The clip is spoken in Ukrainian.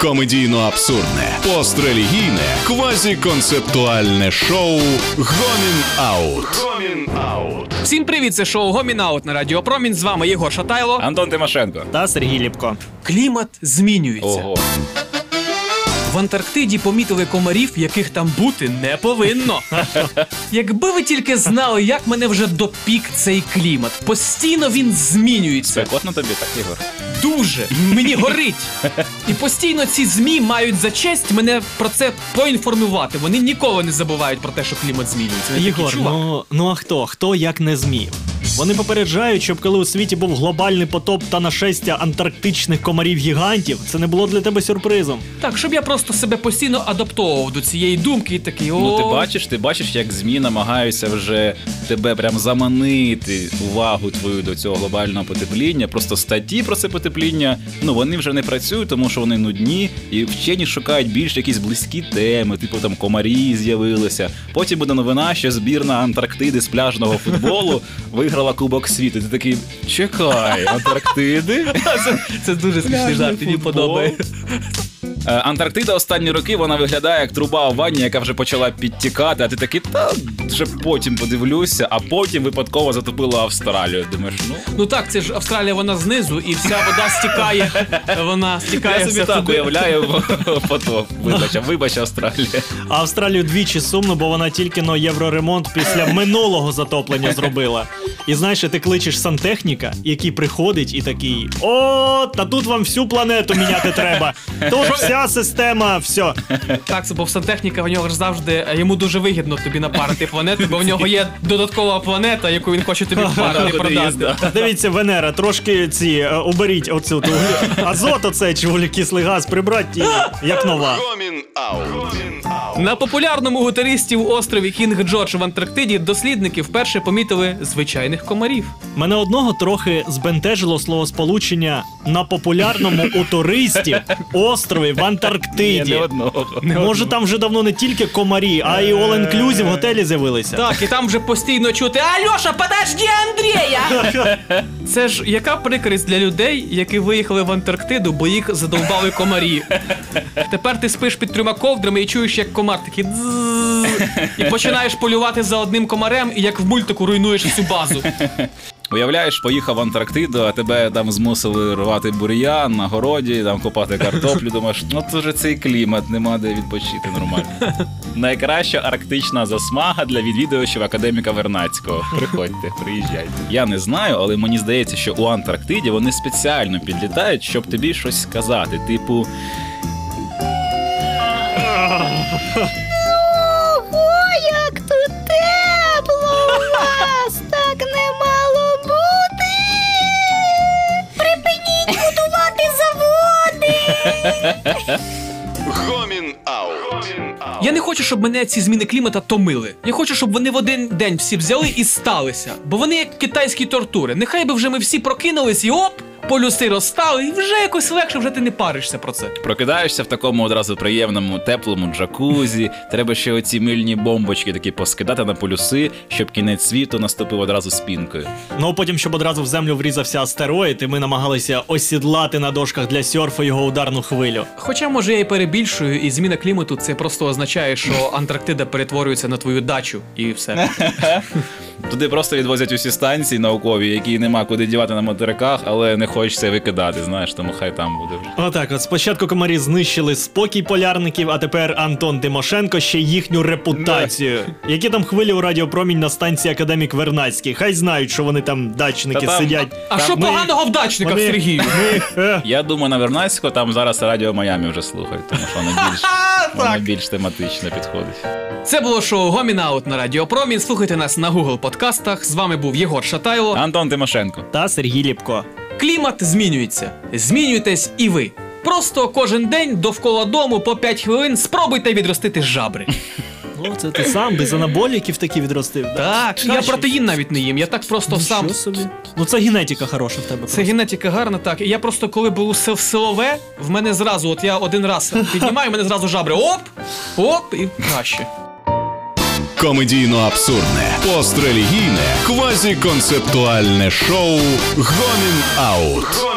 Комедійно абсурдне, пострелігійне, квазіконцептуальне шоу Гомін Аут. Гомін Аут. Всім привіт, це шоу Гомінаут на Радіо Промінь. З вами Єгор Шатайло. Антон Тимошенко. Та Сергій Ліпко. Клімат змінюється. Ого. В Антарктиді помітили комарів, яких там бути не повинно. Якби ви тільки знали, як мене вже допік цей клімат. Постійно він змінюється. Спекотно тобі, так, Ігор? Дуже мені горить. І постійно ці змі мають за честь мене про це поінформувати. Вони ніколи не забувають про те, що клімат змінюється. Вони такі, «Чувак, ну, ну а хто? Хто як не змів? Вони попереджають, щоб коли у світі був глобальний потоп та нашестя антарктичних комарів гігантів, це не було для тебе сюрпризом. Так, щоб я просто себе постійно адаптовував до цієї думки і такий о. Ну ти бачиш, ти бачиш, як ЗМІ намагаються вже тебе прям заманити увагу твою до цього глобального потепління. Просто статті про це потепління, ну вони вже не працюють, тому що вони нудні, і вчені шукають більш якісь близькі теми, типу там комарі з'явилися. Потім буде новина, що збірна Антарктиди з пляжного футболу виграла Кубок світу. Ти такий, чекай, Антарктиди? Це, дуже смішний жарт, футбол. подобається. Е, Антарктида останні роки вона виглядає як труба у ванні, яка вже почала підтікати, а ти такий, та вже потім подивлюся, а потім випадково затопила Австралію. Думаєш, ну Ну так, це ж Австралія, вона знизу, і вся вода стікає. Вона стікає я собі так туди. уявляю потоп. Вибач, вибач, Австралія. А Австралію двічі сумно, бо вона тільки но євроремонт після минулого затоплення зробила. І знаєш, ти кличеш сантехніка, який приходить і такий: О, та тут вам всю планету міняти треба. Тут вся система, все. Так, це бо сантехніка в нього ж завжди е, йому дуже вигідно тобі напарити планету, бо в нього є додаткова планета, яку він хоче тобі впарити продати. Дивіться, Венера, трошки ці е, уберіть оцю ту азот, оцей чи вуглекислий газ, прибрать і як нова. На популярному гутаристів острові Кінг Джордж в Антарктиді дослідники вперше помітили звичайних комарів. Мене одного трохи збентежило словосполучення на популярному у туристів острові в Ні, Антарктиді. не одного. Може, там вже давно не тільки комарі, а й all-inclusive готелі з'явилися. Так, і там вже постійно чути Альоша, подожди Андрія! Це ж яка прикрість для людей, які виїхали в Антарктиду, бо їх задовбали комарі. Тепер ти спиш під трьома ковдрами і чуєш, як комар такий і починаєш полювати за одним комарем, і як в мультику руйнуєш всю базу. Уявляєш, поїхав в Антарктиду, а тебе там змусили рвати бур'ян на городі, там копати картоплю. Думаєш, ну це вже цей клімат, нема де відпочити нормально. Найкраща арктична засмага для відвідувачів академіка Вернацького. Приходьте, приїжджайте. Я не знаю, але мені здається, що у Антарктиді вони спеціально підлітають, щоб тобі щось сказати. Типу, Гомін Аут. Я не хочу, щоб мене ці зміни клімата томили. Я хочу, щоб вони в один день всі взяли і сталися. Бо вони як китайські тортури. Нехай би вже ми всі прокинулись і оп! Полюси розстали, і вже якось легше, вже ти не паришся про це. Прокидаєшся в такому одразу приємному, теплому джакузі. Треба ще оці мильні бомбочки такі поскидати на полюси, щоб кінець світу наступив одразу спінкою. Ну потім, щоб одразу в землю врізався астероїд, і ми намагалися осідлати на дошках для сьорфу його ударну хвилю. Хоча, може, я і перебільшую, і зміна клімату це просто означає, що Антарктида перетворюється на твою дачу, і все. Туди просто відвозять усі станції наукові, які нема куди дівати на материках, але не хочеться викидати, знаєш, тому хай там буде вже. Отак, от спочатку комарі знищили спокій полярників, а тепер Антон Тимошенко ще їхню репутацію. Які там хвилі у радіопромінь на станції Академік Вернацький? Хай знають, що вони там дачники Та там- сидять. А що Ми- поганого в дачниках, вони- Сергію? Е, Я думаю, на Вернацьку там зараз радіо Майамі вже слухають, тому що воно більш, воно більш тематично підходить. Це було шоу Гомінаут на Радіо Промінь. Слухайте нас на Google подкастах. З вами був Єгор Шатайло. Антон Тимошенко. Та Сергій Ліпко. Клімат змінюється. Змінюйтесь і ви. Просто кожен день довкола дому по 5 хвилин спробуйте відростити жабри. Ну, це ти сам без анаболіків таки відростив. Так, я протеїн навіть не їм. Я так просто сам. Собі. Ну це генетика хороша в тебе. Це просто. генетика гарна, так. І я просто коли був в силове, в мене зразу, от я один раз піднімаю, в мене зразу жабри. Оп! Оп! І краще. Комедійно абсурдне, пострелігійне, квазіконцептуальне шоу Гомін Аут.